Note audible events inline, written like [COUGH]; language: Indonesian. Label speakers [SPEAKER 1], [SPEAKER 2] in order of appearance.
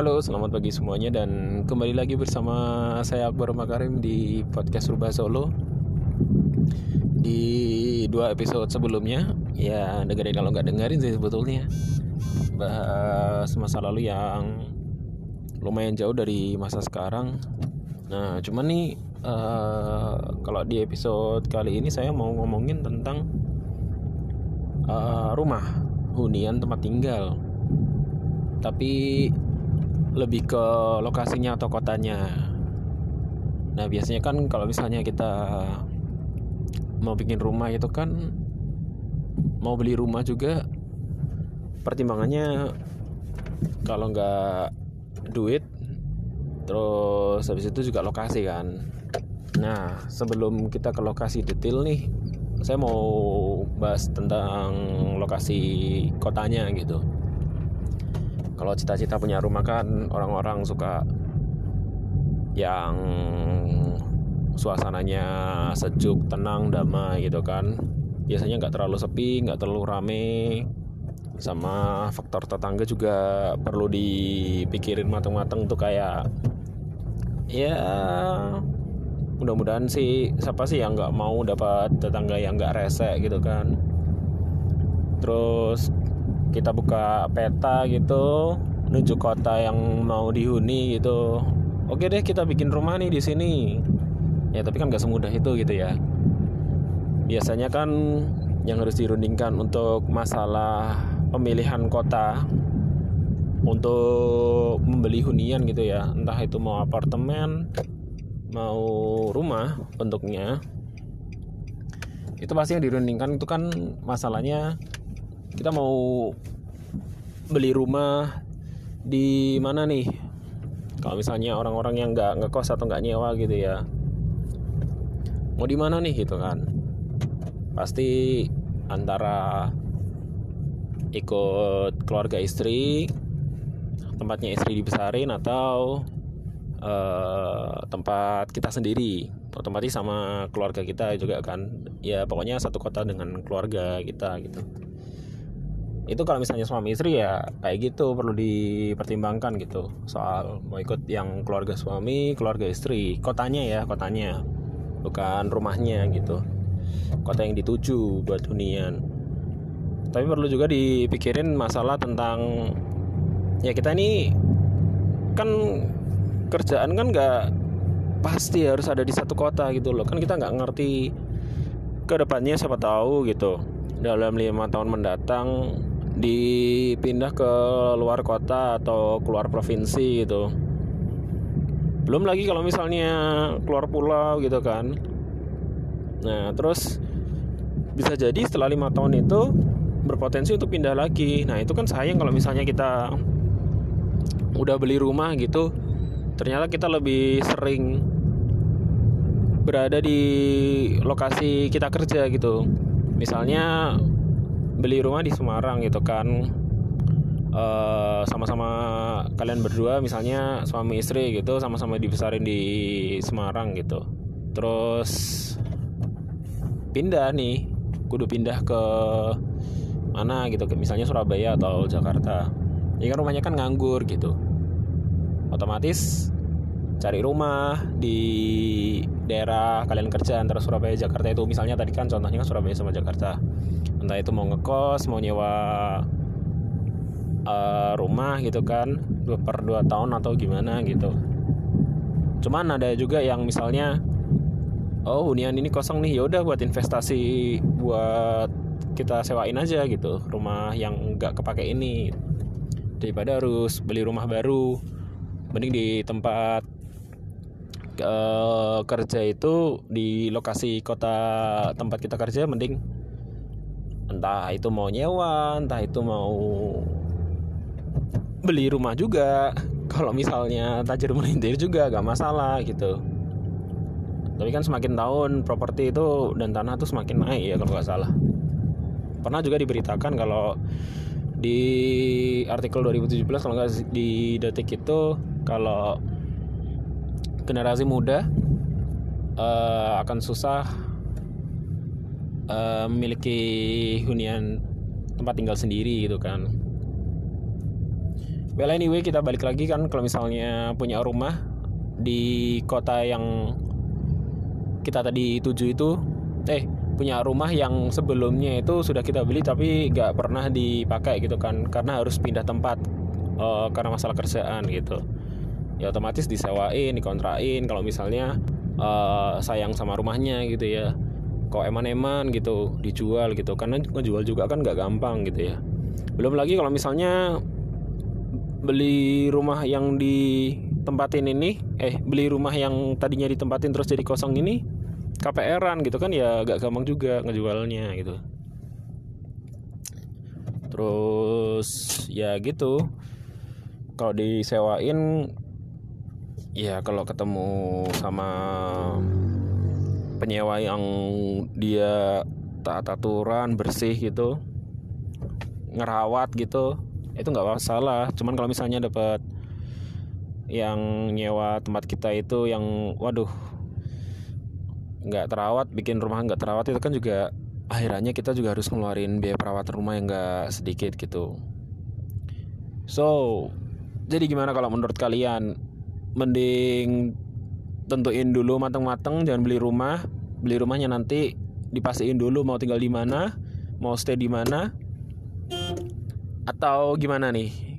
[SPEAKER 1] Halo, selamat pagi semuanya dan kembali lagi bersama saya Akbar Makarim di podcast Rubah Solo. Di dua episode sebelumnya, ya dengerin kalau nggak dengerin sih sebetulnya bahas masa lalu yang lumayan jauh dari masa sekarang. Nah, cuman nih uh, kalau di episode kali ini saya mau ngomongin tentang uh, rumah hunian tempat tinggal. Tapi lebih ke lokasinya atau kotanya. Nah biasanya kan kalau misalnya kita mau bikin rumah itu kan mau beli rumah juga pertimbangannya kalau nggak duit terus habis itu juga lokasi kan. Nah sebelum kita ke lokasi detail nih saya mau bahas tentang lokasi kotanya gitu kalau cita-cita punya rumah kan orang-orang suka yang suasananya sejuk, tenang, damai gitu kan. Biasanya nggak terlalu sepi, nggak terlalu rame, sama faktor tetangga juga perlu dipikirin matang-matang tuh kayak ya mudah-mudahan sih siapa sih yang nggak mau dapat tetangga yang nggak rese gitu kan terus kita buka peta gitu menuju kota yang mau dihuni gitu. Oke deh kita bikin rumah nih di sini. Ya tapi kan gak semudah itu gitu ya. Biasanya kan yang harus dirundingkan untuk masalah pemilihan kota untuk membeli hunian gitu ya. Entah itu mau apartemen mau rumah bentuknya. Itu pasti yang dirundingkan itu kan masalahnya kita mau beli rumah di mana nih? Kalau misalnya orang-orang yang nggak ngekos atau nggak nyewa gitu ya. Mau di mana nih gitu kan? Pasti antara ikut keluarga istri tempatnya istri dibesarin atau uh, tempat kita sendiri. Otomatis sama keluarga kita juga kan. Ya pokoknya satu kota dengan keluarga kita gitu itu kalau misalnya suami istri ya kayak gitu perlu dipertimbangkan gitu. Soal mau ikut yang keluarga suami keluarga istri. Kotanya ya kotanya. Bukan rumahnya gitu. Kota yang dituju buat hunian. Tapi perlu juga dipikirin masalah tentang ya kita ini kan kerjaan kan nggak pasti harus ada di satu kota gitu loh. Kan kita nggak ngerti ke depannya siapa tahu gitu. Dalam lima tahun mendatang dipindah ke luar kota atau keluar provinsi gitu. Belum lagi kalau misalnya keluar pulau gitu kan. Nah terus bisa jadi setelah lima tahun itu berpotensi untuk pindah lagi. Nah itu kan sayang kalau misalnya kita udah beli rumah gitu. Ternyata kita lebih sering berada di lokasi kita kerja gitu. Misalnya beli rumah di Semarang gitu kan. Sama sama-sama kalian berdua misalnya suami istri gitu sama-sama dibesarin di Semarang gitu. Terus pindah nih kudu pindah ke mana gitu misalnya Surabaya atau Jakarta. Ya kan rumahnya kan nganggur gitu. Otomatis cari rumah di daerah kalian kerja antara Surabaya Jakarta itu misalnya tadi kan contohnya kan Surabaya sama Jakarta. Entah itu mau ngekos mau nyewa uh, rumah gitu kan dua per dua tahun atau gimana gitu. Cuman ada juga yang misalnya oh hunian ini kosong nih ya udah buat investasi buat kita sewain aja gitu rumah yang nggak kepake ini. Daripada harus beli rumah baru mending di tempat uh, kerja itu di lokasi kota tempat kita kerja mending entah itu mau nyewa entah itu mau beli rumah juga. [LAUGHS] Kalau misalnya tajir melintir juga gak masalah gitu. Tapi kan semakin tahun properti itu dan tanah tuh semakin naik ya kalau nggak salah. Pernah juga diberitakan kalau di artikel 2017 kalau nggak di detik itu kalau generasi muda uh, akan susah uh, memiliki hunian tempat tinggal sendiri gitu kan. Well anyway kita balik lagi kan kalau misalnya punya rumah di kota yang kita tadi tuju itu eh punya rumah yang sebelumnya itu sudah kita beli tapi nggak pernah dipakai gitu kan karena harus pindah tempat uh, karena masalah kerjaan gitu ya otomatis disewain dikontrain kalau misalnya uh, sayang sama rumahnya gitu ya. Kok eman-eman gitu dijual gitu. Karena ngejual juga kan nggak gampang gitu ya. Belum lagi kalau misalnya beli rumah yang ditempatin ini eh beli rumah yang tadinya ditempatin terus jadi kosong ini KPR-an gitu kan ya gak gampang juga ngejualnya gitu. Terus ya gitu. Kalau disewain ya kalau ketemu sama penyewa yang dia taat aturan bersih gitu ngerawat gitu itu nggak masalah. Cuman kalau misalnya dapat yang nyewa tempat kita itu yang waduh nggak terawat bikin rumah nggak terawat itu kan juga akhirnya kita juga harus ngeluarin biaya perawatan rumah yang nggak sedikit gitu. So jadi gimana kalau menurut kalian mending tentuin dulu mateng-mateng jangan beli rumah. Beli rumahnya nanti dipastiin dulu mau tinggal di mana mau stay di mana. Atau gimana nih